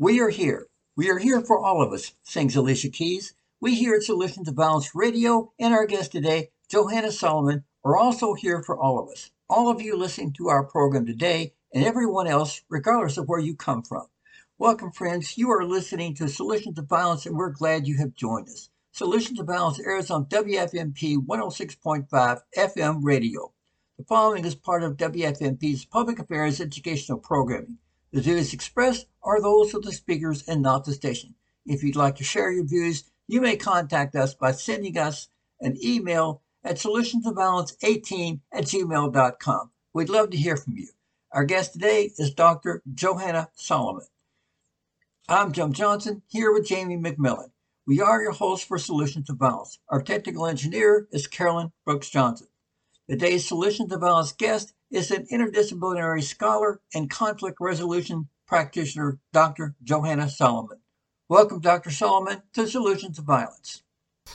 We are here. We are here for all of us, sings Alicia Keys. We here at Solutions to Violence Radio and our guest today, Johanna Solomon, are also here for all of us. All of you listening to our program today and everyone else, regardless of where you come from. Welcome, friends. You are listening to Solutions to Violence, and we're glad you have joined us. Solutions to Violence airs on WFMP 106.5 FM radio. The following is part of WFMP's public affairs educational programming. The views expressed are those of the speakers and not the station. If you'd like to share your views, you may contact us by sending us an email at solutionsofviolence18 at gmail.com. We'd love to hear from you. Our guest today is Dr. Johanna Solomon. I'm Jim Johnson, here with Jamie McMillan. We are your hosts for Solutions to Violence. Our technical engineer is Carolyn Brooks Johnson. Today's Solutions to Violence guest is an interdisciplinary scholar and conflict resolution practitioner, Dr. Johanna Solomon. Welcome, Dr. Solomon, to Solutions to Violence.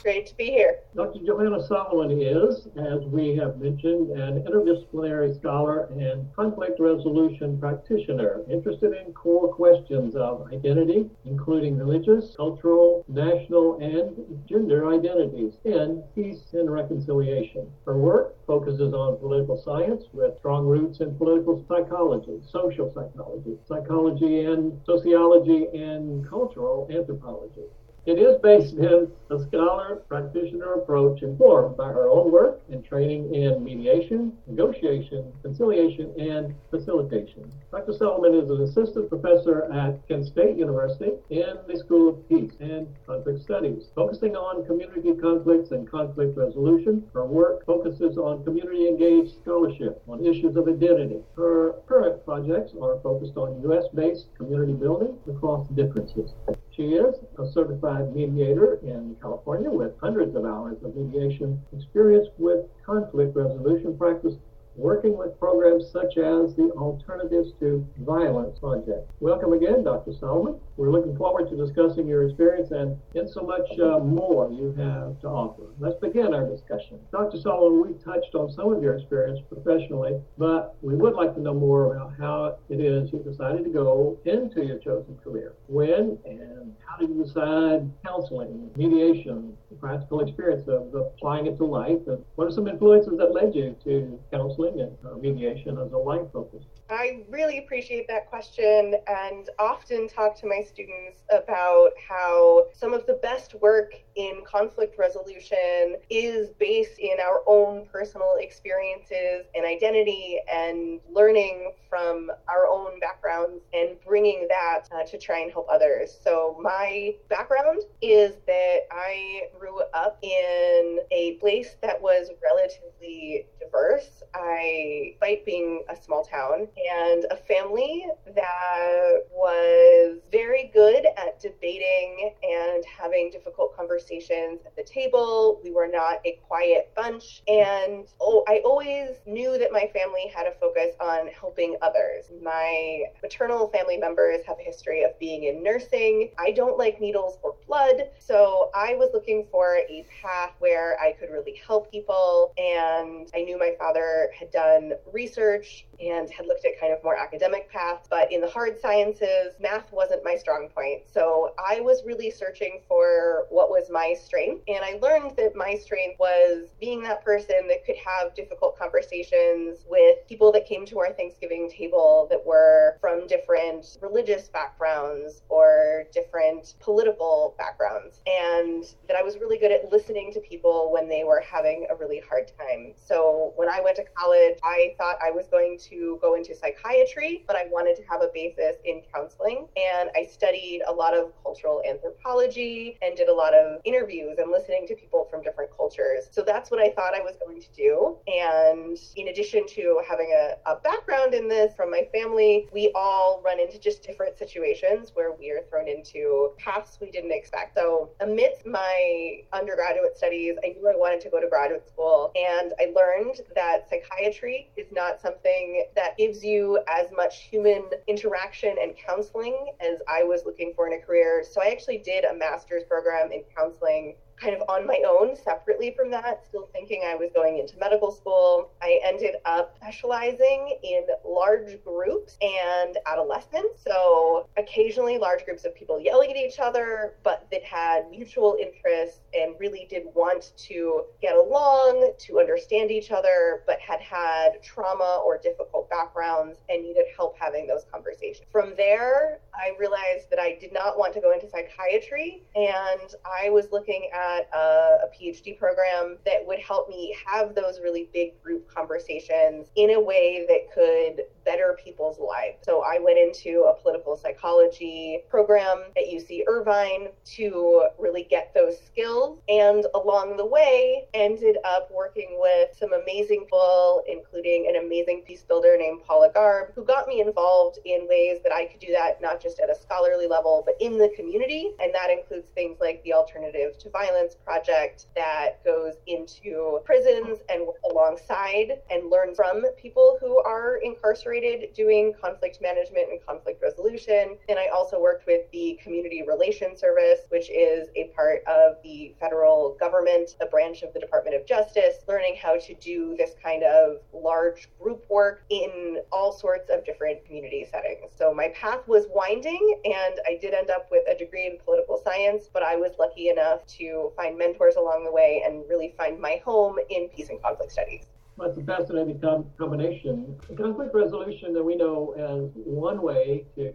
Great to be here. Dr. Johanna Solomon is, as we have mentioned, an interdisciplinary scholar and conflict resolution practitioner interested in core questions of identity, including religious, cultural, national, and gender identities, and peace and reconciliation. Her work focuses on political science with strong roots in political psychology, social psychology, psychology and sociology, and cultural anthropology. It is based in a scholar practitioner approach informed by her own work and training in mediation, negotiation, conciliation, and facilitation. Dr. Solomon is an assistant professor at Kent State University in the School of Peace and Conflict Studies, focusing on community conflicts and conflict resolution. Her work focuses on community engaged scholarship on issues of identity. Her current projects are focused on U.S. based community building across differences. She is a certified mediator in California with hundreds of hours of mediation experience with conflict resolution practice working with programs such as the Alternatives to Violence Project. Welcome again, Dr. Solomon. We're looking forward to discussing your experience and in so much uh, more you have to offer. Let's begin our discussion. Dr. Solomon, we touched on some of your experience professionally, but we would like to know more about how it is you decided to go into your chosen career. When and how did you decide counseling, mediation, the practical experience of applying it to life, and what are some influences that led you to counseling? And mediation as a life focus. I really appreciate that question and often talk to my students about how some of the best work in conflict resolution is based in our own personal experiences and identity and learning from our own backgrounds and bringing that uh, to try and help others. So, my background is that I grew up in a place that was relatively diverse. I, despite being a small town, and a family that was very good at debating and having difficult conversations at the table. We were not a quiet bunch. And oh, I always knew that my family had a focus on helping others. My maternal family members have a history of being in nursing. I don't like needles or blood. So I was looking for a path where I could really help people. And I knew my father had done research and had looked at kind of more academic paths. But in the hard sciences, math wasn't my strong point. So I was really searching for what was my strength. And I learned that my strength was being that person that could have difficult conversations with people that came to our Thanksgiving table that were from different religious backgrounds or different political backgrounds. And that I was really good at listening to people when they were having a really hard time. So when I went to college, I thought I was going to go into psychiatry, but I wanted to have a basis in counseling. And I studied a lot of cultural anthropology and did a lot of interviews and listening to people from different cultures. So that's what I thought I was going to do. And in addition to having a, a background in this from my family, we all run into just different situations where we are thrown into paths we didn't expect. So amidst my undergraduate studies, I knew I wanted to go to graduate school. And I learned that psychiatry is not something that gives you as much human interaction and counseling as I was looking for in a career. So I actually did a master's program in counseling kind of on my own, separately from that, still thinking I was going into medical school. I ended up specializing in large groups and adolescents. So occasionally large groups of people yelling at each other, but that had mutual interests and really did want to get along, to understand each other, but had had trauma or difficult backgrounds and needed help having those conversations. From there, I realized that I did not want to go into psychiatry, and I was looking at a, a PhD program that would help me have those really big group conversations in a way that could better people's lives. So I went into a political psychology program at UC Irvine to really get those skills, and along the way, ended up working with some amazing people, including an amazing peace builder named Paula Garb, who got me involved in ways that I could do that not just at a scholarly level, but in the community. And that includes things like the Alternative to Violence Project that goes into prisons and alongside and learn from people who are incarcerated doing conflict management and conflict resolution. And I also worked with the Community Relations Service, which is a part of the federal government, a branch of the Department of Justice, learning how to do this kind of large group work in all sorts of different community settings. So my path was winding, and I did end up with a degree in political science, but I was lucky enough to find mentors along the way and really find my home in peace and conflict studies. It's a fascinating com- combination. Conflict resolution that we know as one way to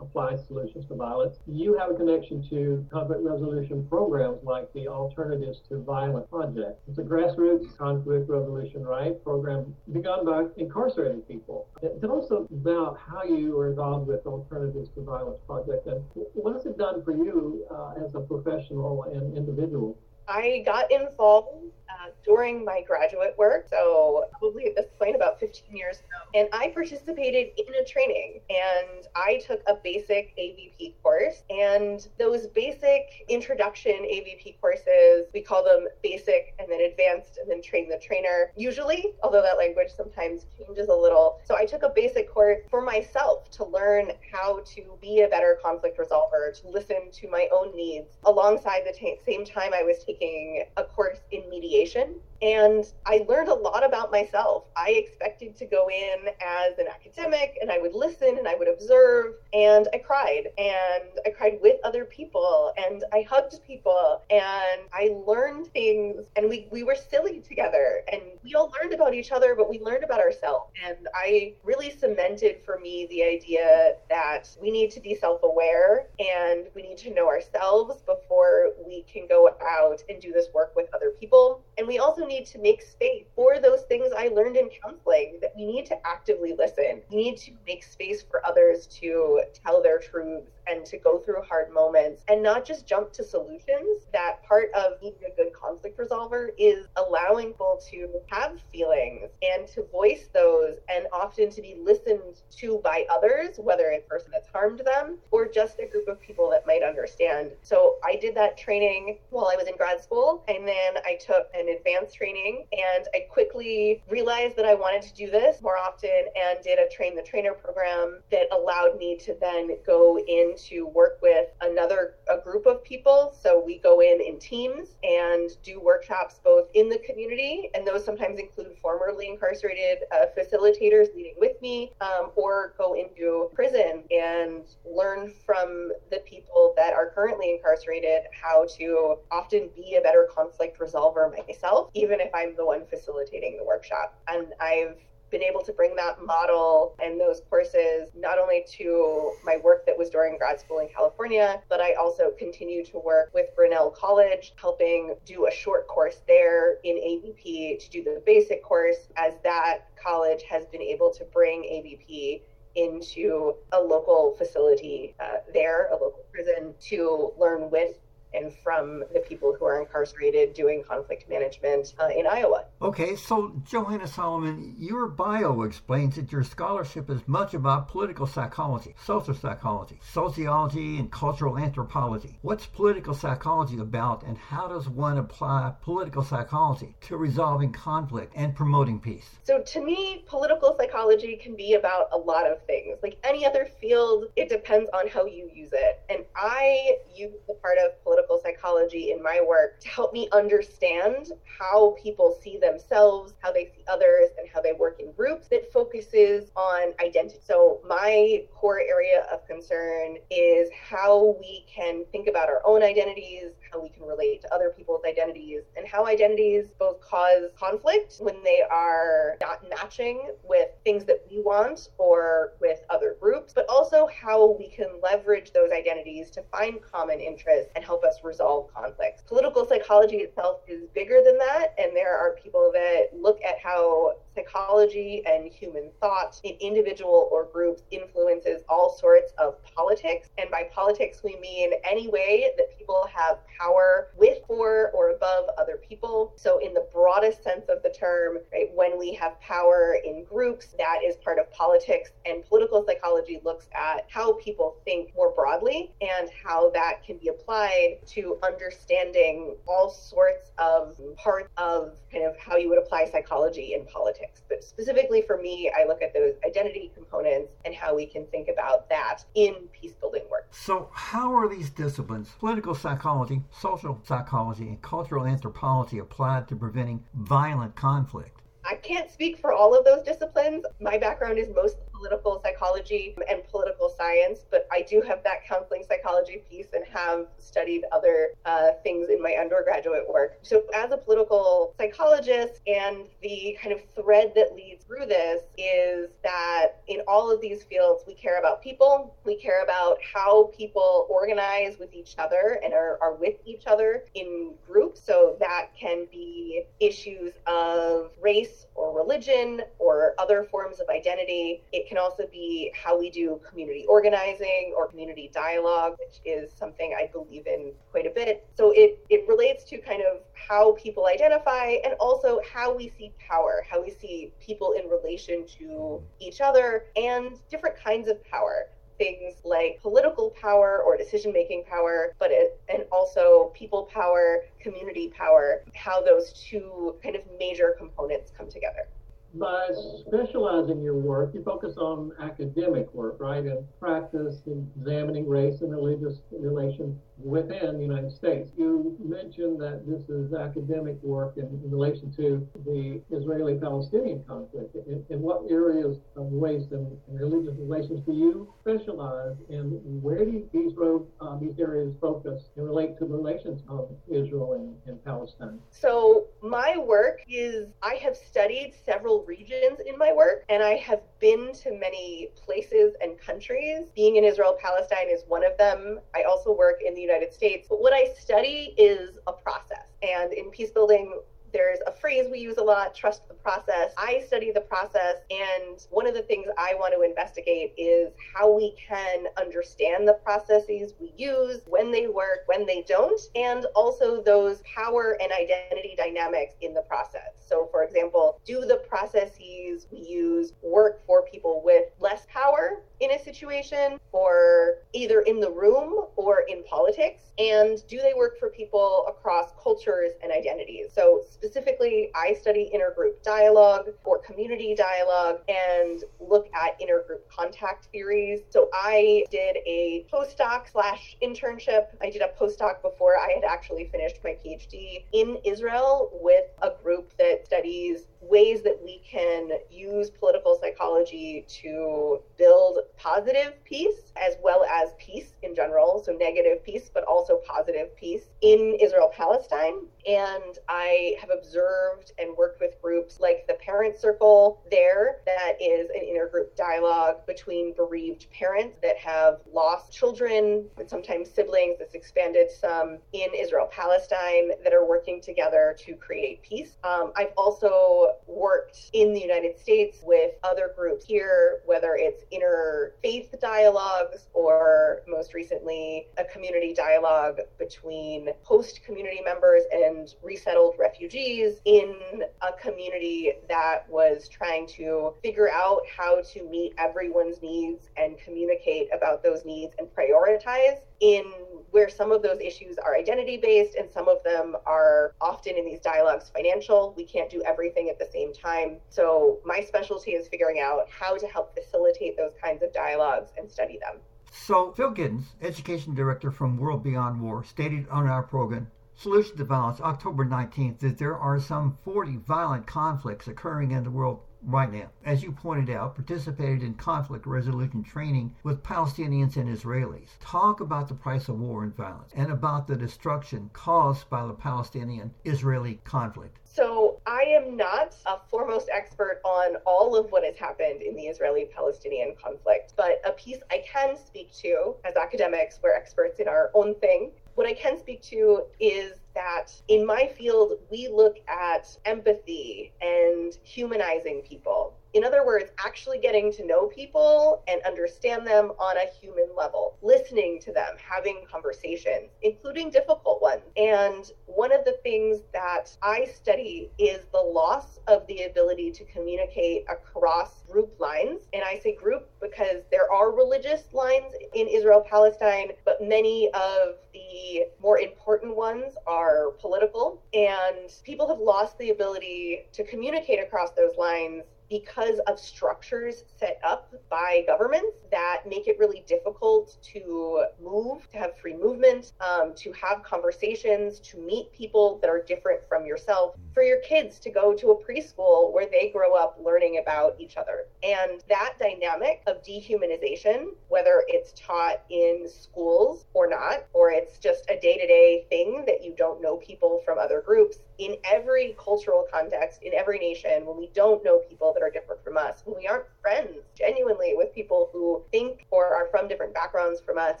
apply solutions to violence. You have a connection to conflict resolution programs like the Alternatives to Violence Project. It's a grassroots conflict resolution, right? Program begun by incarcerated people. Tell us about how you are involved with Alternatives to Violence Project and what has it done for you uh, as a professional and individual? I got involved uh, during my graduate work, so probably at this point about 15 years ago, and I participated in a training and I took a basic AVP course. And those basic introduction AVP courses, we call them basic and then advanced and then train the trainer, usually, although that language sometimes changes a little. So I took a basic course for myself to learn how to be a better conflict resolver, to listen to my own needs, alongside the t- same time I was taking a course in mediation education and I learned a lot about myself. I expected to go in as an academic and I would listen and I would observe and I cried and I cried with other people and I hugged people and I learned things and we, we were silly together and we all learned about each other, but we learned about ourselves. And I really cemented for me the idea that we need to be self aware and we need to know ourselves before we can go out and do this work with other people. And we also need to make space for those things I learned in counseling that we need to actively listen. We need to make space for others to tell their truths and to go through hard moments and not just jump to solutions. That part of being a good conflict resolver is allowing people to have feelings and to voice those and often to be listened to by others, whether a person that's harmed them or just a group of people that might understand. So I did that training while I was in grad school and then I took an advanced training and I quickly realized that I wanted to do this more often and did a train the trainer program that allowed me to then go in to work with another a group of people. So we go in in teams and do workshops both in the community, and those sometimes include formerly incarcerated uh, facilitators leading with me, um, or go into prison and learn from the people that are currently incarcerated how to often be a better conflict resolver myself, even if I'm the one facilitating the workshop. And I've been able to bring that model and those courses not only to my work that was during grad school in California, but I also continue to work with Grinnell College, helping do a short course there in AVP to do the basic course, as that college has been able to bring AVP into a local facility uh, there, a local prison, to learn with and from the people who are incarcerated doing conflict management uh, in Iowa. Okay, so Johanna Solomon, your bio explains that your scholarship is much about political psychology, social psychology, sociology, and cultural anthropology. What's political psychology about, and how does one apply political psychology to resolving conflict and promoting peace? So, to me, political psychology can be about a lot of things. Like any other field, it depends on how you use it. And I use the part of political political psychology in my work to help me understand how people see themselves, how they see others, and how they work in groups that focuses on identity. So, my core area of concern is how we can think about our own identities, how we can relate to other people's identities, and how identities both cause conflict when they are not matching with things that we want or with other groups, but also how we can leverage those identities to find common interests and help us resolve conflicts. Political psychology itself is bigger than that, and there are people that look at how psychology and human thought in individual or groups influences all sorts of politics. And by politics, we mean any way that people have power with, for, or above other people. So, in the broadest sense of the term, right, when we have power in groups, that is part of politics. And political psychology looks at how people think more broadly and how that can be applied to understanding all sorts of parts of kind of how you would apply psychology in politics. But specifically for me, I look at those identity components and how we can think about that in peace building work. So, how are these disciplines, political psychology, social psychology, and cultural anthropology, applied to preventing violent conflict? I can't speak for all of those disciplines. My background is mostly political psychology and political science, but I do have that counseling psychology piece and have studied other uh, things in my undergraduate work. So, as a political psychologist, and the kind of thread that leads through this is that in all of these fields, we care about people, we care about how people organize with each other and are, are with each other in groups. So, that can be issues of race or religion or other forms of identity. It can also be how we do community organizing or community dialogue, which is something I believe in quite a bit. So it, it relates to kind of how people identify and also how we see power, how we see people in relation to each other and different kinds of power things like political power or decision making power, but it, and also people power, community power, how those two kind of major components come together by specializing your work, you focus on academic work, right, and practice examining race and religious relations within the United States. You mentioned that this is academic work in, in relation to the Israeli-Palestinian conflict. In, in, what areas of race and, and, religious relations do you specialize, and where do these uh, these areas focus and relate to the relations of Israel and, and Palestine? So my work is I have studied several regions in my work, and I have been to many places and countries. Being in Israel Palestine is one of them. I also work in the United States. But what I study is a process. And in peace building, there's a phrase we use a lot trust the process. I study the process, and one of the things I want to investigate is how we can understand the processes we use, when they work, when they don't, and also those power and identity dynamics in the process. So, for example, do the processes we use work for people with less power in a situation, or either in the room or in politics? And do they work for people across cultures and identities? So, specifically, I study intergroup dialogue or community dialogue and look at intergroup contact theories. So, I did a postdoc slash internship. I did a postdoc before I had actually finished my PhD in Israel with a group that studies ways that we can use political psychology to build positive peace as well as peace in general. So, negative peace, but also positive peace in Israel Palestine. And I have observed and worked with groups like the Parent Circle there, that is an intergroup dialogue between bereaved parents that have lost children and sometimes siblings. That's expanded some in Israel Palestine that are working together to create peace. Um, I've also worked in the United States with other groups here, whether it's interfaith dialogues or most recently a community dialogue between host community members and Um, resettled refugees in a community that was trying to figure out how to meet everyone's needs and communicate about those needs and prioritize in where some of those issues are identity based and some of them are often in these dialogues financial. We can't do everything at the same time. So, my specialty is figuring out how to help facilitate those kinds of dialogues and study them. So, Phill Gittins, Education Director from World Beyond War, stated on our program Solution to Violence, October 19th, that there are some 40 violent conflicts occurring in the world right now. As you pointed out, participated in conflict resolution training with Palestinians and Israelis. Talk about the price of war and violence and about the destruction caused by the Palestinian Israeli conflict. So, I am not a foremost expert on all of what has happened in the Israeli Palestinian conflict, but a piece I can speak to as academics, we're experts in our own thing. What I can speak to is that in my field, we look at empathy and humanizing people. In other words, actually getting to know people and understand them on a human level, listening to them, having conversations, including difficult ones. And one of the things that I study is the loss of the ability to communicate across group lines. And I say group because there are religious lines in Israel Palestine, but many of the more important ones are political. And people have lost the ability to communicate across those lines because of structures set up by governments that make it really difficult to move, to have free movement, um, to have conversations, to meet people that are different from yourself, for your kids to go to a preschool where they grow up learning about each other. And that dynamic of dehumanization, whether it's taught in schools or not, or it's just a day to day thing that you don't know people from other groups, in every cultural context, in every nation, when we don't know people that are different from us, when we aren't friends genuinely with people who think or are from different backgrounds from us,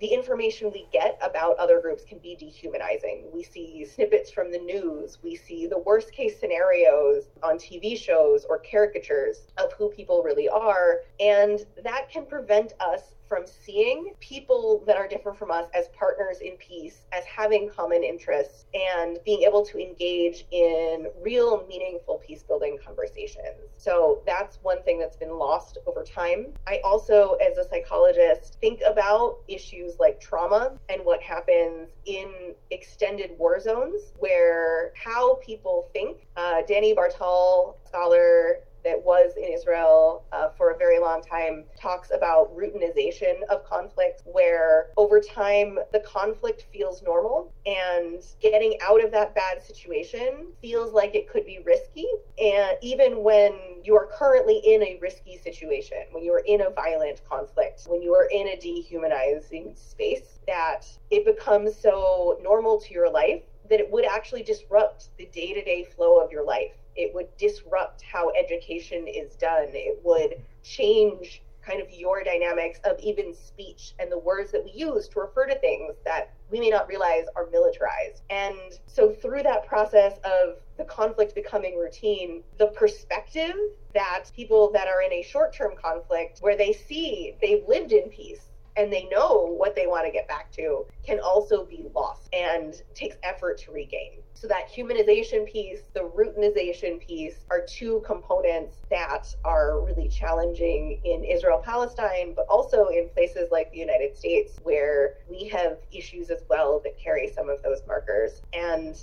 the information we get about other groups can be dehumanizing. We see snippets from the news, we see the worst case scenarios on TV shows or caricatures of who people really are, and that can prevent us from seeing people that are different from us as partners in peace, as having common interests, and being able to engage in real, meaningful peace building conversations. So that's one thing that's been lost over time. I also, as a psychologist, think about issues like trauma and what happens in extended war zones where how people think. Uh, Danny Bar-Tal, scholar that was in Israel uh, for a very long time talks about routinization of conflict, where over time the conflict feels normal and getting out of that bad situation feels like it could be risky. And even when you are currently in a risky situation, when you are in a violent conflict, when you are in a dehumanizing space, that it becomes so normal to your life that it would actually disrupt the day to day flow of your life it would disrupt how education is done. It would change kind of your dynamics of even speech and the words that we use to refer to things that we may not realize are militarized. And so, through that process of the conflict becoming routine, the perspective that people that are in a short term conflict, where they see they've lived in peace, and they know what they want to get back to can also be lost and takes effort to regain. So that humanization piece, the routinization piece are two components that are really challenging in Israel Palestine, but also in places like the United States where we have issues as well that carry some of those markers. And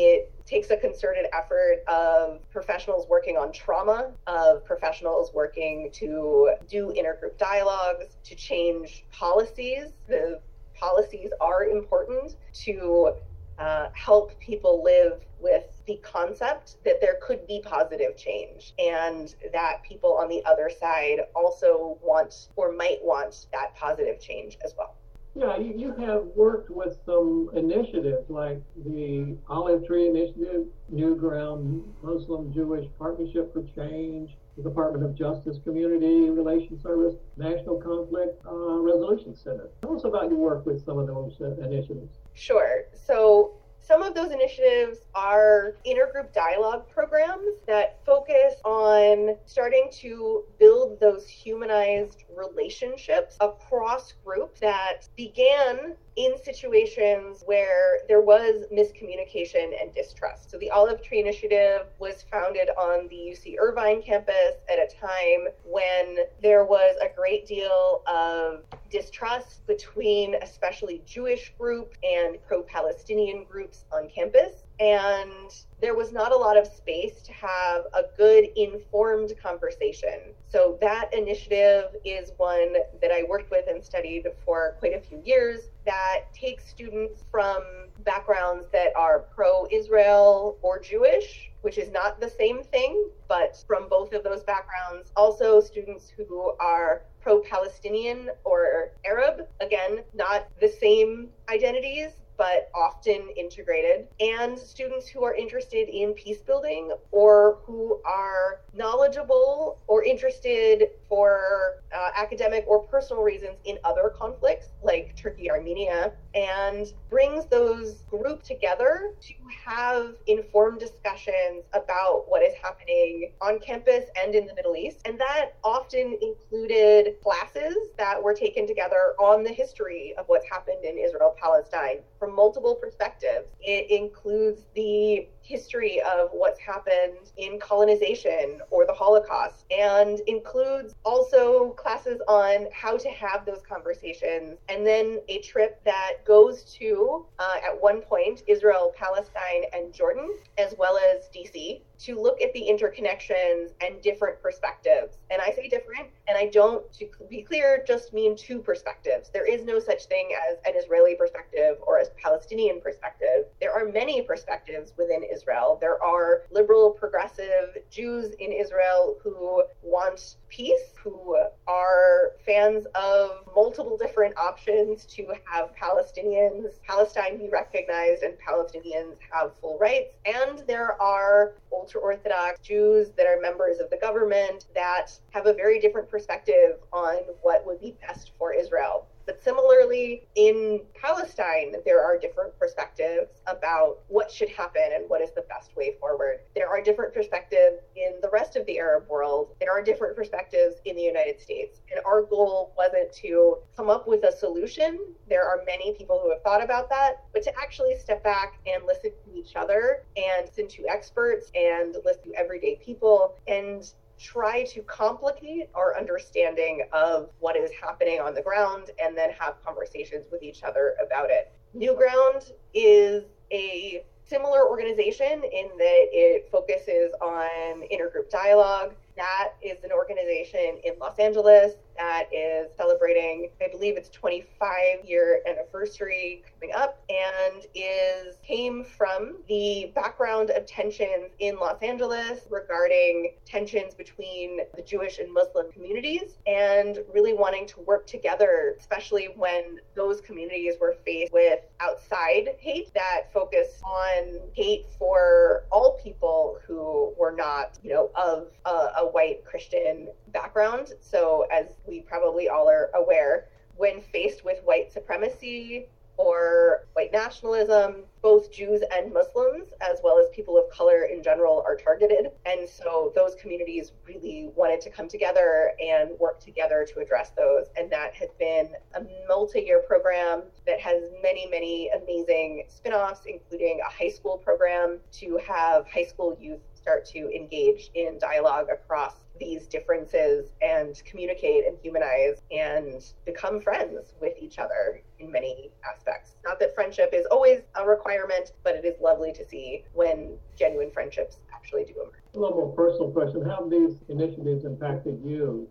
it takes a concerted effort of professionals working on trauma, of professionals working to do intergroup dialogues, to change policies. The policies are important to uh, help people live with the concept that there could be positive change and that people on the other side also want or might want that positive change as well. Yeah, you, you have worked with some initiatives like the Olive Tree Initiative, Newground Muslim Jewish Partnership for Change, the Department of Justice Community Relations Service, National Conflict uh, Resolution Center. Tell us about your work with some of those uh, initiatives. Sure. So some of those initiatives are intergroup dialogue programs that focus on starting to build those humanized relationships across groups that began in situations where there was miscommunication and distrust. So the Olive Tree Initiative was founded on the UC Irvine campus at a time when there was a great deal of distrust between especially Jewish groups and pro-Palestinian groups on campus and there was not a lot of space to have a good informed conversation. So that initiative is one that I worked with and studied for quite a few years that takes students from backgrounds that are pro-Israel or Jewish, which is not the same thing, but from both of those backgrounds, also students who are pro-Palestinian or Arab, again, not the same identities, but often integrated, and students who are interested in peace building or who are knowledgeable or interested for uh, academic or personal reasons in other conflicts like Turkey, Armenia, and brings those groups together to have informed discussions about what is happening on campus and in the Middle East. And that often included classes that were taken together on the history of what's happened in Israel Palestine from multiple perspectives. It includes the history of what's happened in colonization or the Holocaust and includes also classes on how to have those conversations and then a trip that goes to, uh, at one point, Israel, Palestine, and Jordan, as well as DC to look at the interconnections and different perspectives. And I say different, and I don't, to be clear, just mean two perspectives. There is no such thing as an Israeli perspective or a Palestinian perspective. There are many perspectives within Israel. There are liberal, progressive Jews in Israel who want peace, who are fans of multiple different options to have Palestinians, Palestine be recognized and Palestinians have full rights. And there are ultra Orthodox Jews that are members of the government that have a very different perspective on what would be best for Israel. But similarly, in Palestine, there are different perspectives about what should happen and what is the best way forward. There are different perspectives in the rest of the Arab world. There are different perspectives in the United States. And our goal wasn't to come up with a solution. There are many people who have thought about that, but to actually step back and listen to each other and listen to experts and listen to everyday people and try to complicate our understanding of what is happening on the ground and then have conversations with each other about it. Newground is a similar organization in that it focuses on intergroup dialogue. That is an organization in Los Angeles that is celebrating, I believe it's 25 year anniversary coming up, and is came from the background of tensions in Los Angeles regarding tensions between the Jewish and Muslim communities, and really wanting to work together, especially when those communities were faced with outside hate that focused on hate for all people who were not, you know, of a, a white Christian background. So, as we probably all are aware, when faced with white supremacy or white nationalism, both Jews and Muslims, as well as people of color in general, are targeted. And so those communities really wanted to come together and work together to address those. And that has been a multi year program that has many, many amazing spin offs, including a high school program to have high school youth start to engage in dialogue across these differences and communicate and humanize and become friends with each other in many aspects. Not that friendship is always a requirement, but it is lovely to see when genuine friendships actually do emerge. A little more personal question. How have these initiatives impacted you?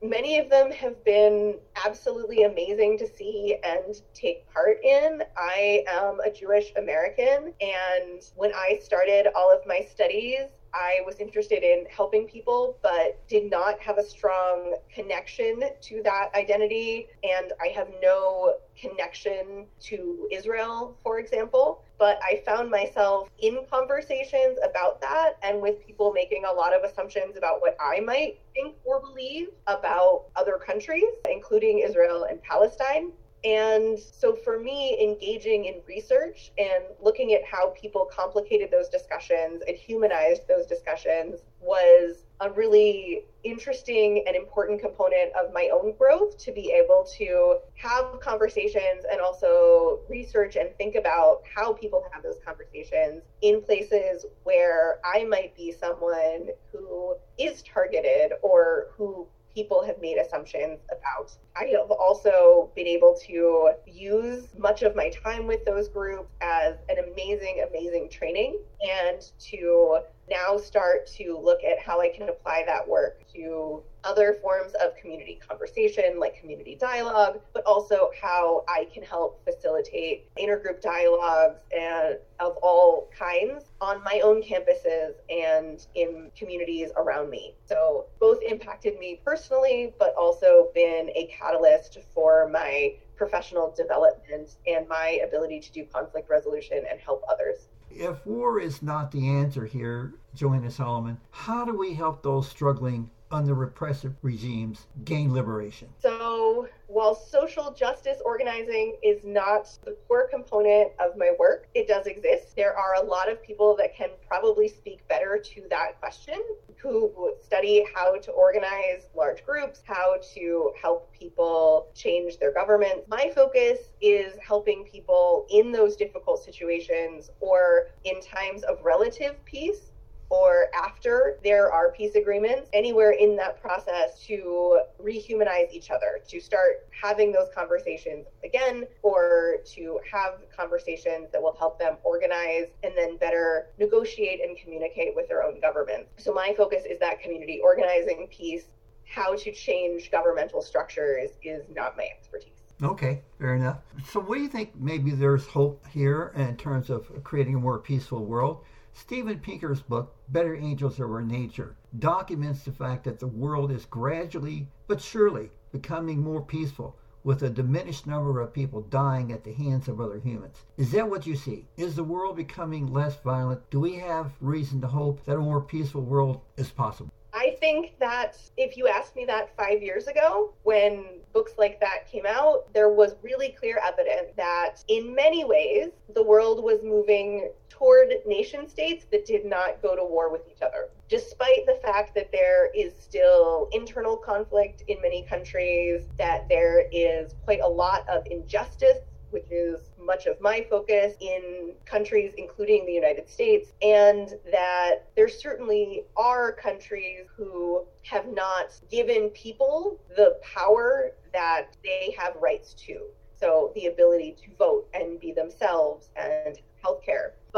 Many of them have been absolutely amazing to see and take part in. I am a Jewish American, and when I started all of my studies, I was interested in helping people, but did not have a strong connection to that identity. And I have no connection to Israel, for example. But I found myself in conversations about that and with people making a lot of assumptions about what I might think or believe about other countries, including Israel and Palestine. And so for me, engaging in research and looking at how people complicated those discussions and humanized those discussions was a really interesting and important component of my own growth to be able to have conversations and also research and think about how people have those conversations in places where I might be someone who is targeted or who people have made assumptions about. I have also been able to use much of my time with those groups as an amazing, amazing training and to now start to look at how I can apply that work to other forms of community conversation like community dialogue, but also how I can help facilitate intergroup dialogues and of all kinds on my own campuses and in communities around me. So both impacted me personally, but also been a catalyst for my professional development and my ability to do conflict resolution and help others. If war is not the answer here, Johanna Solomon, how do we help those struggling under repressive regimes gain liberation? So, while social justice organizing is not the core component of my work, it does exist. There are a lot of people that can probably speak better to that question who study how to organize large groups, how to help people change their governments. My focus is helping people in those difficult situations or in times of relative peace or after there are peace agreements, anywhere in that process to rehumanize each other, to start having those conversations again, or to have conversations that will help them organize and then better negotiate and communicate with their own government. So, my focus is that community organizing piece. How to change governmental structures is not my expertise. Okay, fair enough. So, what do you think maybe there's hope here in terms of creating a more peaceful world? Steven Pinker's book, Better Angels of Our Nature, documents the fact that the world is gradually but surely becoming more peaceful with a diminished number of people dying at the hands of other humans. Is that what you see? Is the world becoming less violent? Do we have reason to hope that a more peaceful world is possible? I think that if you asked me that five years ago, when books like that came out, there was really clear evidence that in many ways the world was moving toward nation states that did not go to war with each other. Despite the fact that there is still internal conflict in many countries, that there is quite a lot of injustice which is much of my focus in countries, including the United States, and that there certainly are countries who have not given people the power that they have rights to. So, the ability to vote and be themselves and.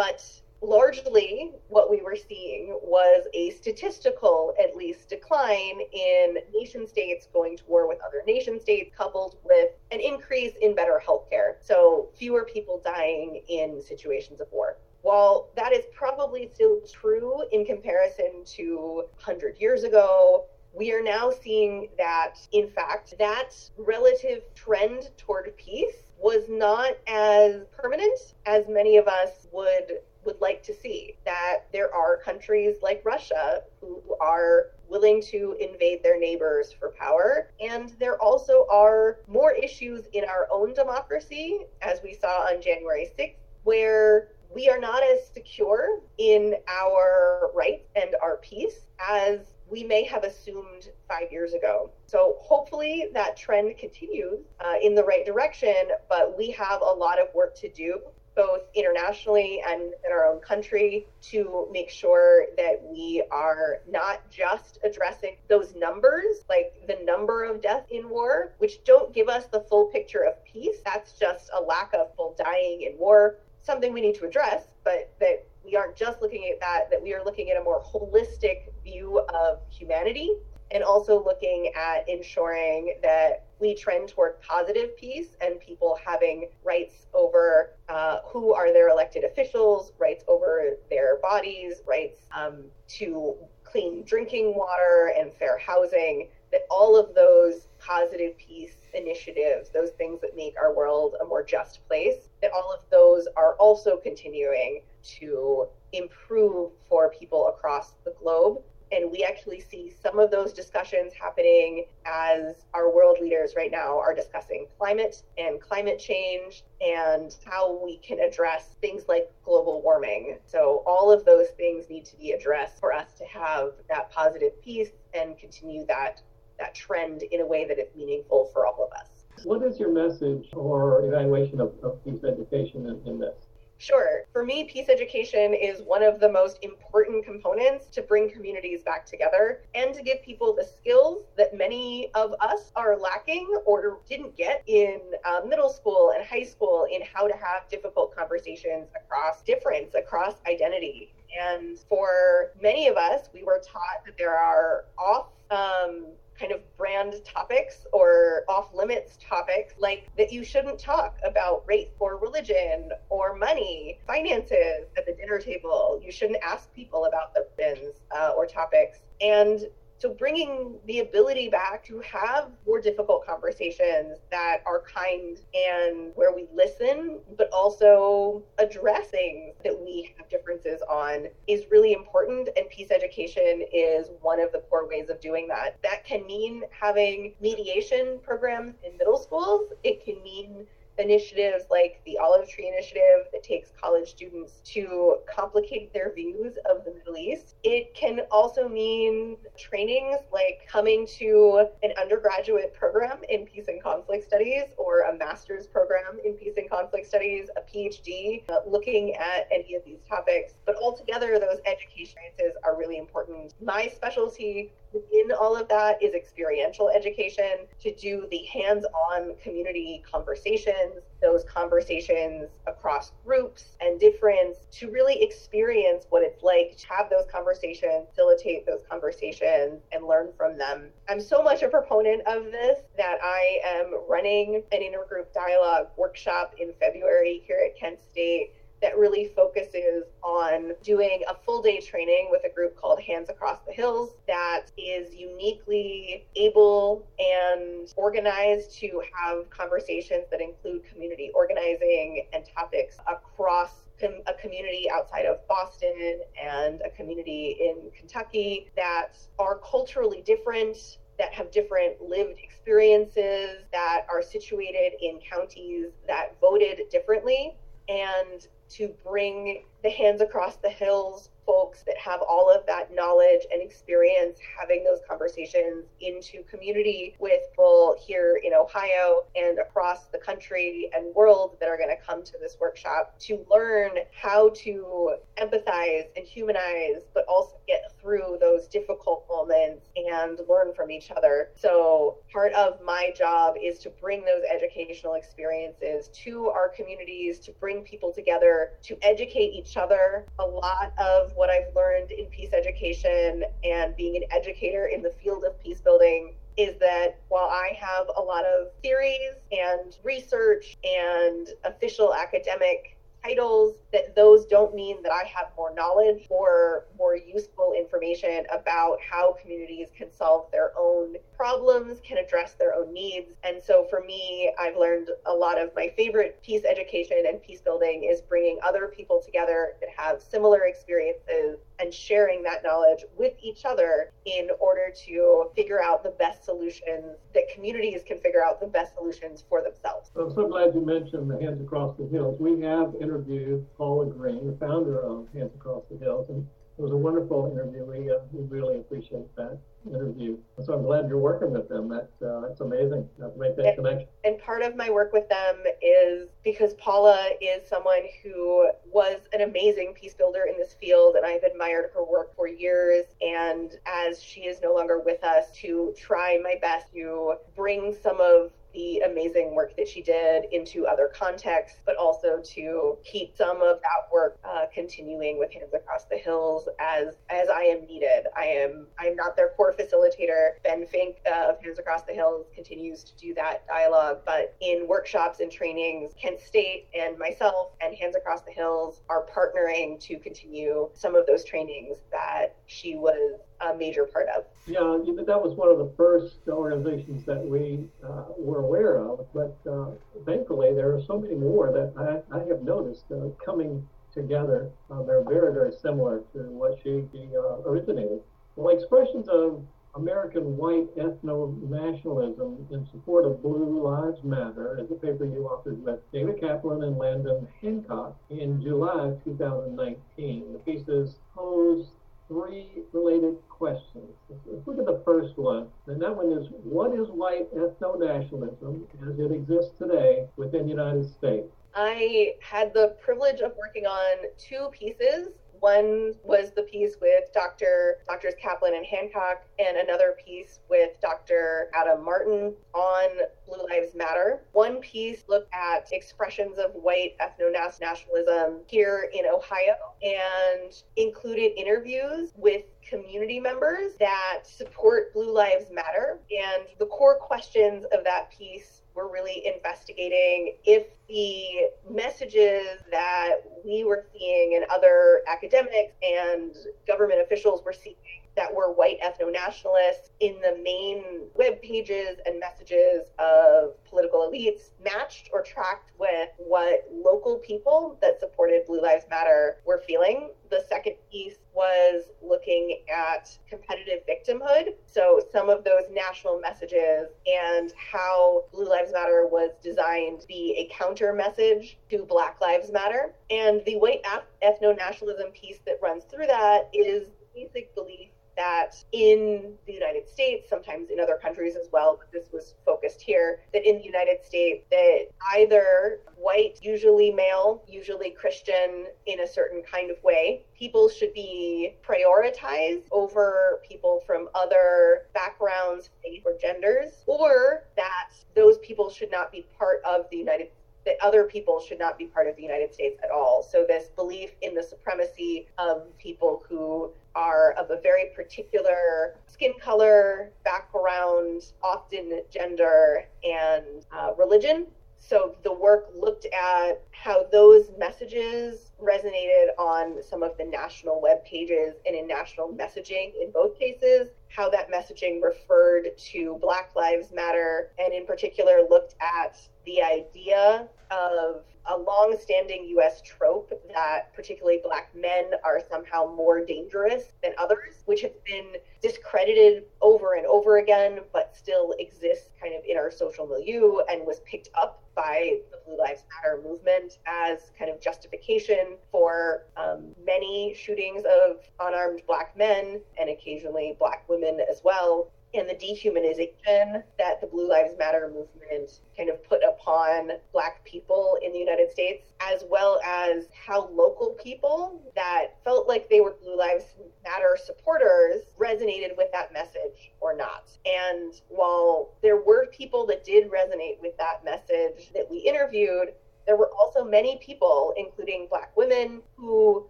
But largely what we were seeing was a statistical, at least, decline in nation states going to war with other nation states, coupled with an increase in better healthcare. So fewer people dying in situations of war. While that is probably still true in comparison to 100 years ago, we are now seeing that, in fact, that relative trend toward peace was not as permanent as many of us would would like to see that there are countries like Russia who are willing to invade their neighbors for power. And there also are more issues in our own democracy, as we saw on January 6th, where we are not as secure in our rights and our peace as we may have assumed five years ago. So hopefully that trend continues uh, in the right direction, but we have a lot of work to do both internationally and in our own country to make sure that we are not just addressing those numbers, like the number of deaths in war, which don't give us the full picture of peace. That's just a lack of people dying in war, something we need to address, but that we aren't just looking at that, that we are looking at a more holistic view of humanity and also looking at ensuring that we trend toward positive peace and people having rights over uh, who are their elected officials, rights over their bodies, rights um, to clean drinking water and fair housing, that all of those positive peace initiatives, those things that make our world a more just place, that all of those are also continuing to improve for people across the globe and we actually see some of those discussions happening as our world leaders right now are discussing climate and climate change and how we can address things like global warming. So, all of those things need to be addressed for us to have that positive peace and continue that, that trend in a way that is meaningful for all of us. What is your message or evaluation of, of peace education in, in this? Sure. For me, peace education is one of the most important components to bring communities back together and to give people the skills that many of us are lacking or didn't get in uh, middle school and high school in how to have difficult conversations across difference, across identity. And for many of us, we were taught that there are off um, kind of brand topics or off limits topics like that you shouldn't talk about race or religion or money, finances at the dinner table. You shouldn't ask people about the things uh, or topics. And so bringing the ability back to have more difficult conversations that are kind and where we listen, but also addressing that we have differences on is really important. And peace education is one of the core ways of doing that. That can mean having mediation programs in middle schools. It can mean initiatives like the Olive Tree Initiative that takes college students to complicate their views of the Middle East. It can also mean trainings like coming to an undergraduate program in peace and conflict studies or a master's program in peace and conflict studies, a PhD, uh, looking at any of these topics. But altogether, those education experiences are really important. My specialty in all of that is experiential education to do the hands on community conversations, those conversations across groups and difference, to really experience what it's like to have those conversations, facilitate those conversations, and learn from them. I'm so much a proponent of this that I am running an intergroup dialogue workshop in February here at Kent State that really focuses on doing a full day training with a group called Hands Across the Hills that is uniquely able and organized to have conversations that include community organizing and topics across a community outside of Boston and a community in Kentucky that are culturally different, that have different lived experiences, that are situated in counties that voted differently. And to bring the hands across the hills folks that have all of that knowledge and experience having those conversations into community with people here in Ohio and across the country and world that are going to come to this workshop to learn how to empathize and humanize, but also get through those difficult moments and learn from each other. So, part of my job is to bring those educational experiences to our communities, to bring people together, to educate each other. A lot of what I've learned in peace education and being an educator in the field of peace building is that while I have a lot of theories and research and official academic titles that those don't mean that I have more knowledge or more useful information about how communities can solve their own problems, can address their own needs. And so for me, I've learned a lot of my favorite peace education and peace building is bringing other people together that have similar experiences and sharing that knowledge with each other in order to figure out the best solutions that communities can figure out the best solutions for themselves. I'm so glad you mentioned the Hands Across the Hills. We have interviewed Paula Green, the founder of Hands Across the Hills, and it was a wonderful interview. We, uh, we really appreciate that interview. So I'm glad you're working with them. That, uh, that's amazing to make that and, connection. And part of my work with them is because Paula is someone who was an amazing peace builder in this field, and I've admired her work for years. And as she is no longer with us, to try my best to bring some of the amazing work that she did into other contexts, but also to keep some of that work uh, continuing with Hands Across the Hills as as I am needed. I am I'm not their core facilitator. Ben Fink of Hands Across the Hills continues to do that dialogue, but in workshops and trainings, Kent State and myself and Hands Across the Hills are partnering to continue some of those trainings that she was a major part of. Yeah, that was one of the first organizations that we uh, were aware of, but uh, thankfully there are so many more that I, I have noticed uh, coming together. Uh, they're very, very similar to what she uh, originated. Well, expressions of American white ethno-nationalism in support of Blue Lives Matter is a paper you authored with David Kaplan and Landon Hancock in July 2019. The piece is Pose three related questions. Let's look at the first one. And that one is what is white ethno nationalism as it exists today within the United States? I had the privilege of working on two pieces one was the piece with Dr. Doctors Kaplan and Hancock, and another piece with Dr. Adam Martin on Blue Lives Matter. One piece looked at expressions of white ethno nationalism here in Ohio and included interviews with community members that support Blue Lives Matter. And the core questions of that piece were really investigating if the messages that we were seeing and other academics and government officials were seeing that were white ethno nationalists in the main web pages and messages of political elites matched or tracked with what local people that supported Blue Lives Matter were feeling. The second piece was looking at competitive victimhood. So, some of those national messages and how Blue Lives Matter was designed to be a counter message to Black Lives Matter. And the white ethno nationalism piece that runs through that is basic belief that in the United States, sometimes in other countries as well, but this was focused here, that in the United States, that either white, usually male, usually Christian in a certain kind of way, people should be prioritized over people from other backgrounds, faith, or genders, or that those people should not be part of the United that other people should not be part of the United States at all. So, this belief in the supremacy of people who are of a very particular skin color, background, often gender, and uh, religion. So the work looked at how those messages resonated on some of the national web pages and in national messaging in both cases, how that messaging referred to Black Lives Matter, and in particular looked at the idea of a long-standing U.S. trope that particularly black men are somehow more dangerous than others, which has been discredited over and over again, but still exists kind of in our social milieu and was picked up by the Blue Lives Matter movement as kind of justification for um, many shootings of unarmed black men and occasionally black women as well and the dehumanization that the Blue Lives Matter movement kind of put upon Black people in the United States, as well as how local people that felt like they were Blue Lives Matter supporters resonated with that message or not. And while there were people that did resonate with that message that we interviewed, there were also many people, including Black women, who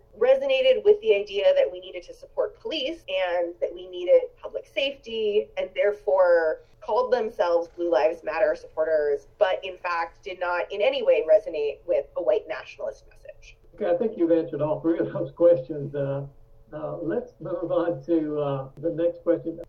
resonated with the idea that we needed to support police and that we needed public safety, and therefore called themselves Blue Lives Matter supporters, but in fact did not in any way resonate with a white nationalist message. Okay, I think you've answered all three of those questions. Uh, uh, let's move on to uh, the next question.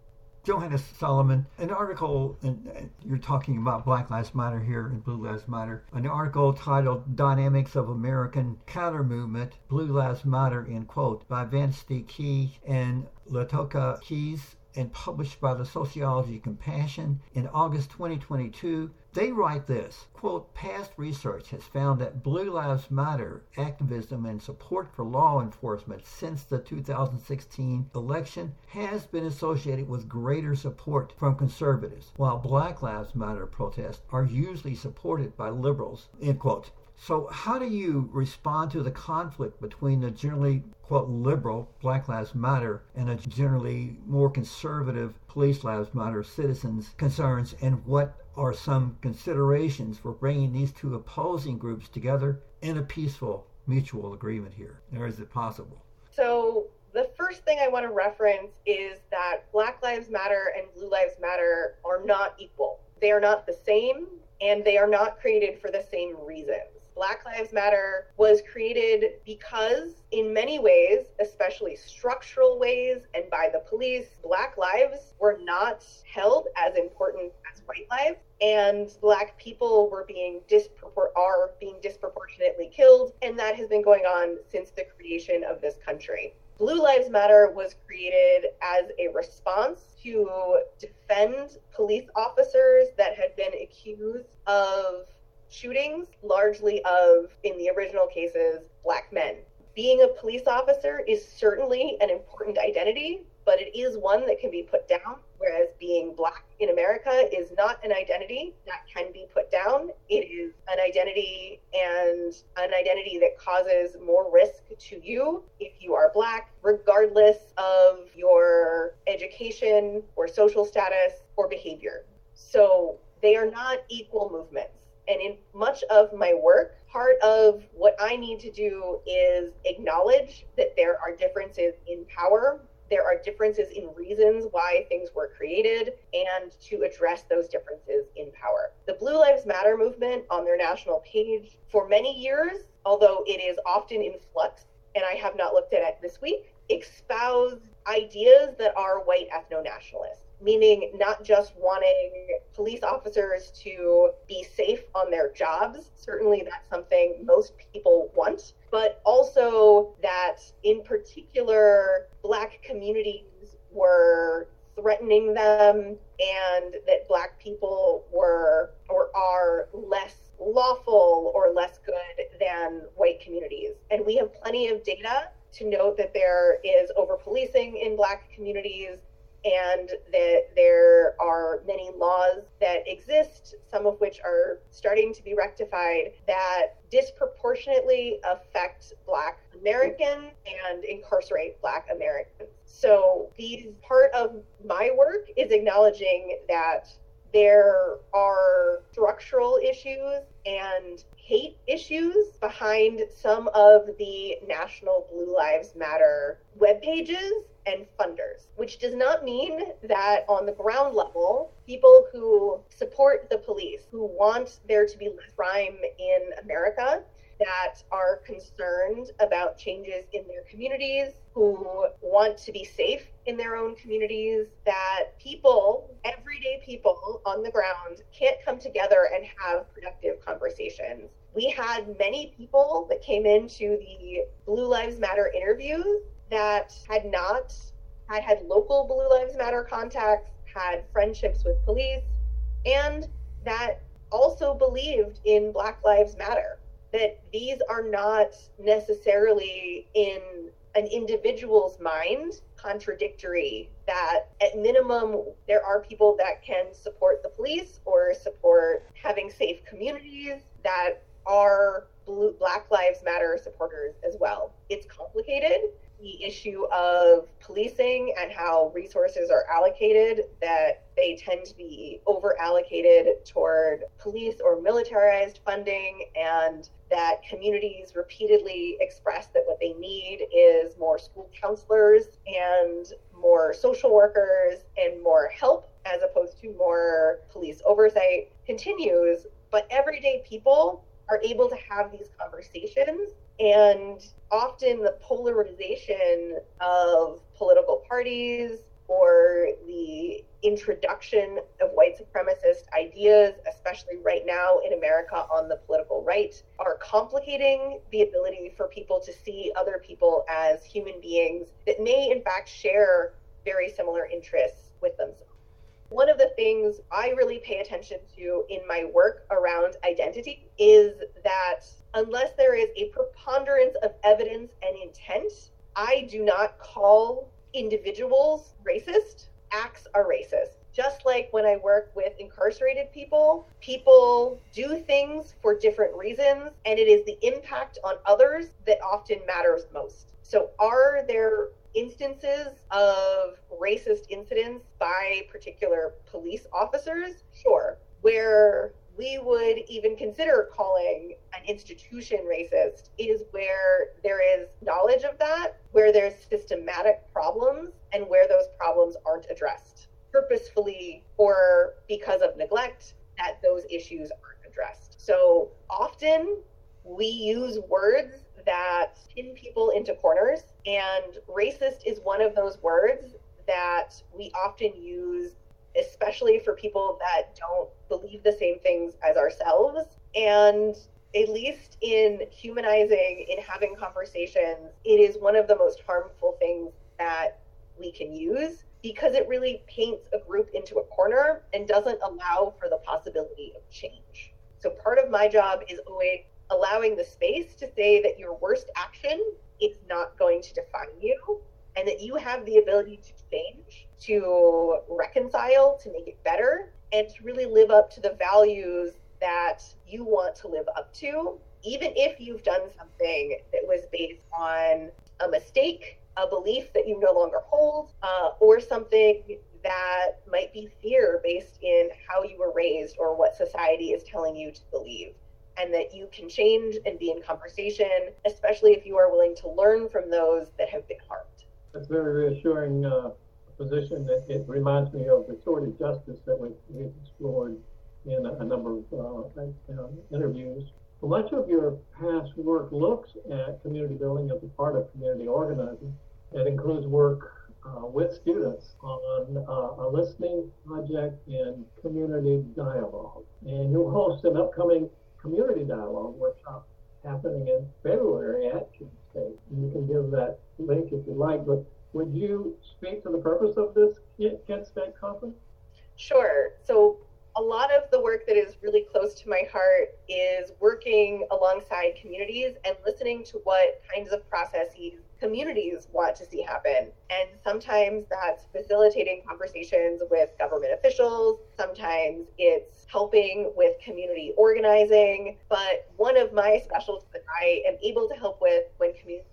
Johanna Solomon, an article, and you're talking about Black Lives Matter here and Blue Lives Matter, an article titled Dynamics of American Counter Movement, Blue Lives Matter, in quote, by Vince D. Key and Latoka Keys and published by the Sociology Compassion in August 2022 they write this quote, past research has found that Blue Lives Matter activism and support for law enforcement since the 2016 election has been associated with greater support from conservatives, while Black Lives Matter protests are usually supported by liberals, end quote. So, how do you respond to the conflict between the generally, quote, liberal Black Lives Matter and a generally more conservative Police Lives Matter citizens' concerns, and what are some considerations for bringing these two opposing groups together in a peaceful mutual agreement here? Or is it possible? So, the first thing I want to reference is that Black Lives Matter and Blue Lives Matter are not equal. They are not the same, and they are not created for the same reasons. Black Lives Matter was created because, in many ways, especially structural ways and by the police, Black lives were not held as important as white lives, and Black people were being dispropor- are being disproportionately killed, and that has been going on since the creation of this country. Blue Lives Matter was created as a response to defend police officers that had been accused of shootings, largely of, in the original cases, black men. Being a police officer is certainly an important identity, but it is one that can be put down Whereas being black in America is not an identity that can be put down. It is an identity and an identity that causes more risk to you if you are black, regardless of your education or social status or behavior. So they are not equal movements. And in much of my work, part of what I need to do is acknowledge that there are differences in power there are differences in reasons why things were created and to address those differences in power. The Blue Lives Matter movement on their national page for many years, although it is often in flux, and I have not looked at it this week, espoused ideas that are white ethno nationalists meaning not just wanting police officers to be safe on their jobs. Certainly, that's something most people want, but also that in particular, Black communities were threatening them and that Black people were or are less lawful or less good than white communities. And we have plenty of data to note that there is over policing in Black communities and that there are many laws that exist, some of which are starting to be rectified, that disproportionately affect Black Americans and incarcerate Black Americans. So, these part of my work is acknowledging that there are structural issues and hate issues behind some of the National Blue Lives Matter web pages and funders, which does not mean that on the ground level, people who support the police, who want there to be crime in America, that are concerned about changes in their communities, who want to be safe in their own communities, that people, everyday people on the ground, can't come together and have productive conversations. We had many people that came into the Blue Lives Matter interviews that had not had had local Blue Lives Matter contacts, had friendships with police, and that also believed in Black Lives Matter. That these are not necessarily in an individual's mind contradictory that at minimum there are people that can support the police or support having safe communities that are blue, black lives matter supporters as well it's complicated the issue of policing and how resources are allocated, that they tend to be over allocated toward police or militarized funding, and that communities repeatedly express that what they need is more school counselors and more social workers and more help as opposed to more police oversight continues. But everyday people are able to have these conversations and often the polarization of political parties or the introduction of white supremacist ideas, especially right now in America on the political right, are complicating the ability for people to see other people as human beings that may, in fact, share very similar interests with themselves. One of the things I really pay attention to in my work around identity is that unless there is a preponderance of evidence and intent, I do not call individuals racist. Acts are racist. Just like when I work with incarcerated people, people do things for different reasons, and it is the impact on others that often matters most. So, are there instances of racist incidents by particular police officers? Sure. Where we would even consider calling an institution racist is where there is knowledge of that, where there's systematic problems, and where those problems aren't addressed purposefully or because of neglect, that those issues aren't addressed. So often we use words that pin people into corners, and racist is one of those words that we often use especially for people that don't believe the same things as ourselves. And at least in humanizing, in having conversations, it is one of the most harmful things that we can use because it really paints a group into a corner and doesn't allow for the possibility of change. So part of my job is always allowing the space to say that your worst action is not going to define you and that you have the ability to change to reconcile, to make it better, and to really live up to the values that you want to live up to, even if you've done something that was based on a mistake, a belief that you no longer hold, uh, or something that might be fear based in how you were raised or what society is telling you to believe. And that you can change and be in conversation, especially if you are willing to learn from those that have been harmed. That's a very reassuring uh, position. That it reminds me of restorative justice that we, we've explored in a, number of uh, uh, interviews. Much of your past work looks at community building as a part of community organizing. It includes work uh, with students on uh, a listening project and community dialogue. And you'll host an upcoming community dialogue workshop happening in February at Kent State. And you can give that link if you like, but would you speak to the purpose of this Kent State conference? Sure. So a lot of the work that is really close to my heart is working alongside communities and listening to what kinds of processes communities want to see happen. And sometimes that's facilitating conversations with government officials, sometimes it's helping with community organizing. But one of my specialties that I am able to help with when communities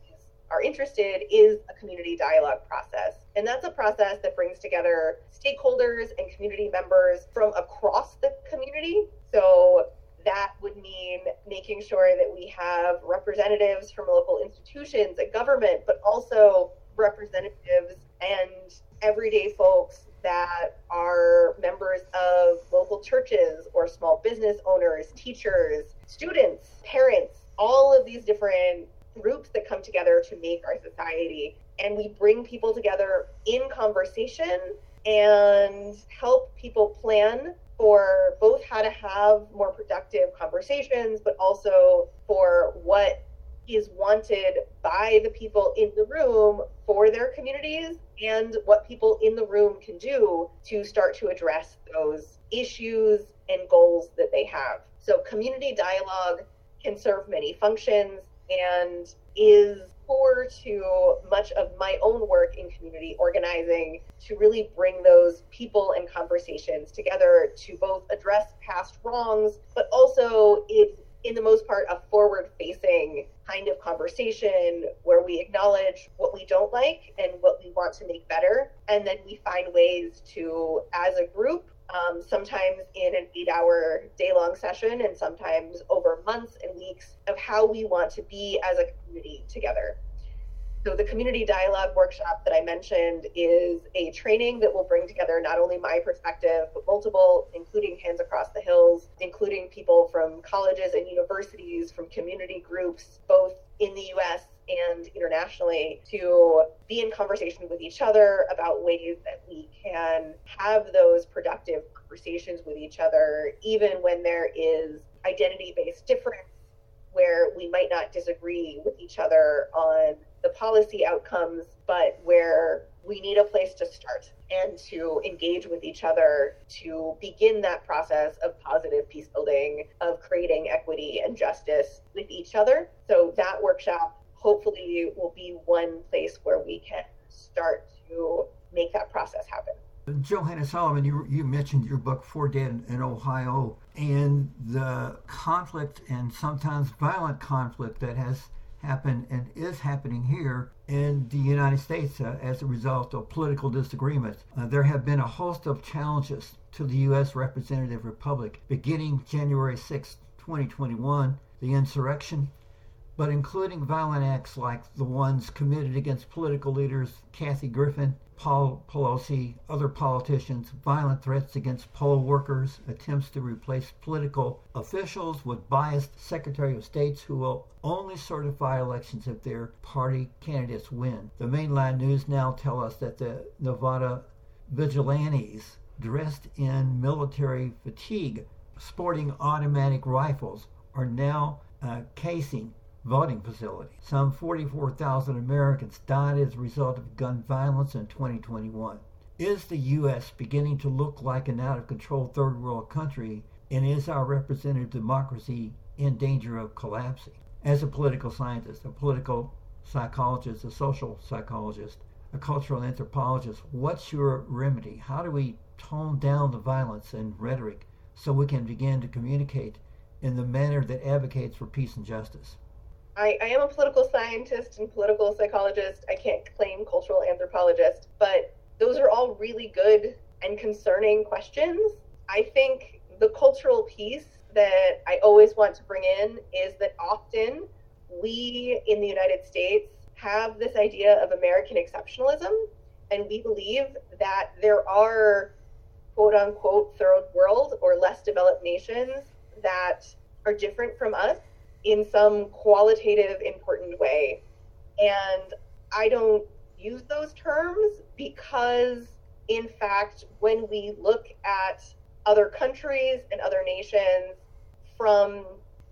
are interested is a community dialogue process. And that's a process that brings together stakeholders and community members from across the community. So that would mean making sure that we have representatives from local institutions and government, but also representatives and everyday folks that are members of local churches or small business owners, teachers, students, parents, all of these different groups that come together to make our society. And we bring people together in conversation and help people plan for both how to have more productive conversations, but also for what is wanted by the people in the room for their communities and what people in the room can do to start to address those issues and goals that they have. So, community dialogue can serve many functions and is core to much of my own work in community organizing to really bring those people and conversations together to both address past wrongs, but also it's in the most part a forward facing kind of conversation where we acknowledge what we don't like and what we want to make better. And then we find ways to as a group um, sometimes in an eight hour day long session, and sometimes over months and weeks of how we want to be as a community together. So, the community dialogue workshop that I mentioned is a training that will bring together not only my perspective, but multiple, including Hands Across the Hills, including people from colleges and universities, from community groups, both in the US and internationally to be in conversation with each other about ways that we can have those productive conversations with each other, even when there is identity based difference where we might not disagree with each other on the policy outcomes, but where we need a place to start and to engage with each other to begin that process of positive peace building, of creating equity and justice with each other. So that workshop hopefully will be one place where we can start to make that process happen. Johanna Solomon, you, you mentioned your book, Four Dead in Ohio, and the conflict and sometimes violent conflict that has happened and is happening here in the United States uh, as a result of political disagreements. Uh, there have been a host of challenges to the U.S. representative republic beginning January 6, 2021, the insurrection, but including violent acts like the ones committed against political leaders Kathy Griffin, Paul Pelosi, other politicians, violent threats against poll workers, attempts to replace political officials with biased Secretary of States who will only certify elections if their party candidates win. The mainline news now tell us that the Nevada vigilantes dressed in military fatigue, sporting automatic rifles, are now uh, casing voting facility. Some 44,000 Americans died as a result of gun violence in 2021. Is the U.S. beginning to look like an out of control third world country, and is our representative democracy in danger of collapsing? As a political scientist, a political psychologist, a social psychologist, a cultural anthropologist, what's your remedy? How do we tone down the violence and rhetoric so we can begin to communicate in the manner that advocates for peace and justice? I, I, am a political scientist and political psychologist. I can't claim cultural anthropologist, but those are all really good and concerning questions. I think the cultural piece that I always want to bring in is that often we in the United States have this idea of American exceptionalism, and we believe that there are quote unquote third world or less developed nations that are different from us in some qualitative, important way. And I don't use those terms because, in fact, when we look at other countries and other nations from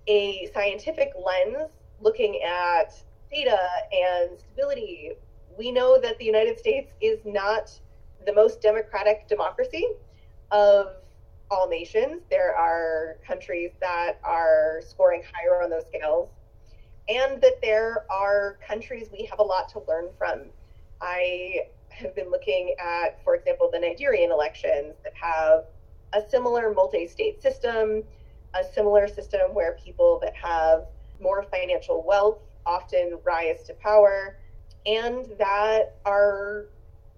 a scientific lens, looking at data and stability, we know that the United States is not the most democratic democracy of all nations. There are countries that are scoring higher on those scales, and that there are countries we have a lot to learn from. I have been looking at, for example, the Nigerian elections that have a similar multi state system, a similar system where people that have more financial wealth often rise to power, and that are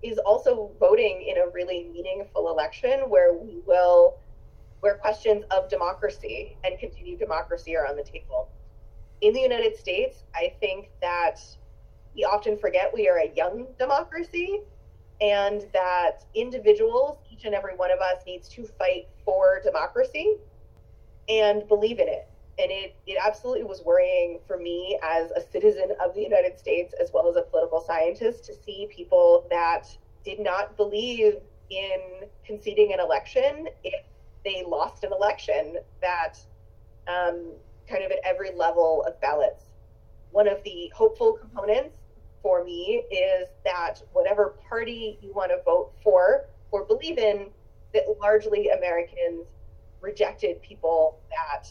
is also voting in a really meaningful election where we will where questions of democracy and continued democracy are on the table. In the United States, I think that we often forget we are a young democracy and that individuals, each and every one of us, needs to fight for democracy and believe in it. And it, it absolutely was worrying for me as a citizen of the United States, as well as a political scientist, to see people that did not believe in conceding an election if they lost an election that um, kind of at every level of ballots. One of the hopeful components for me is that whatever party you want to vote for or believe in, that largely Americans rejected people that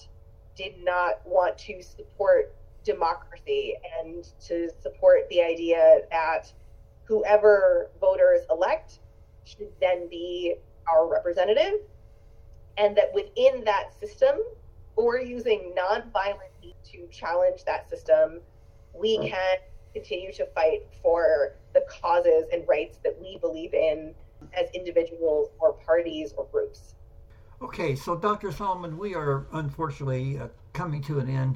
did not want to support democracy and to support the idea that whoever voters elect should then be our representative, and that within that system, or using nonviolent means to challenge that system, we can continue to fight for the causes and rights that we believe in as individuals or parties or groups. Okay, so Dr. Solomon, we are unfortunately uh, coming to an end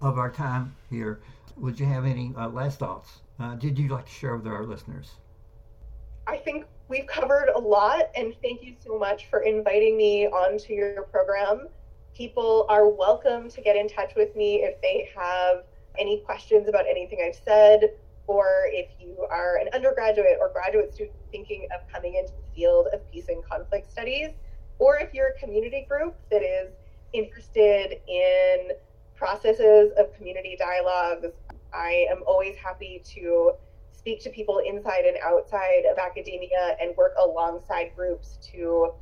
of our time here. Would you have any uh, last thoughts? Uh, did you like to share with our listeners? I think we've covered a lot, and thank you so much for inviting me onto your program. People are welcome to get in touch with me if they have any questions about anything I've said, or if you are an undergraduate or graduate student thinking of coming into the field of peace and conflict studies, or if you're a community group that is interested in processes of community dialogues I am always happy to speak to people inside and outside of academia and work alongside groups to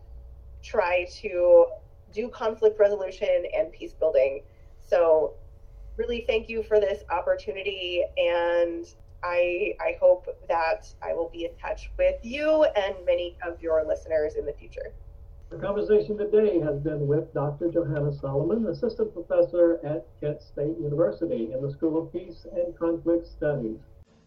try to do conflict resolution and peace building. So, really thank you for this opportunity and I, I hope that I will be in touch with you and many of your listeners in the future. The conversation today has been with Dr. Johanna Solomon, Assistant Professor at Kent State University in the School of Peace and Conflict Studies.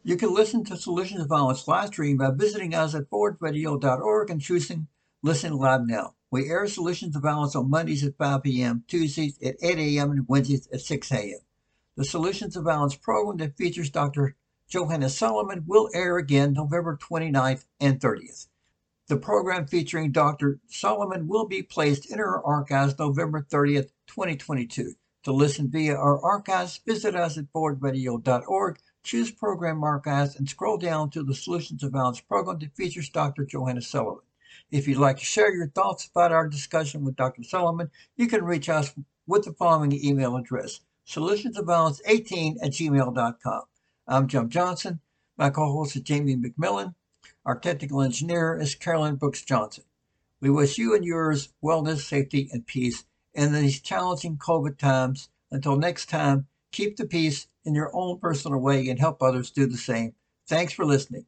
You can listen to Solutions to Violence live stream by visiting us at forwardradio.org and choosing Listen Live Now. We air Solutions to Violence on Mondays at 5 p.m., Tuesdays at 8 a.m., and Wednesdays at 6 a.m. The Solutions to Violence program that features Dr. Johanna Solomon will air again November 29th and 30th. The program featuring Dr. Solomon will be placed in our archives November 30th, 2022. To listen via our archives, visit us at forwardradio.org, choose Program Archives, and scroll down to the Solutions of Violence program that features Dr. Johanna Solomon. If you'd like to share your thoughts about our discussion with Dr. Solomon, you can reach us with the following email address solutionsofviolence18 at gmail.com. I'm Jim Johnson. My co host is Jamie McMillan. Our technical engineer is Carolyn Brooks Johnson. We wish you and yours wellness, safety, and peace in these challenging COVID times. Until next time, keep the peace in your own personal way and help others do the same. Thanks for listening.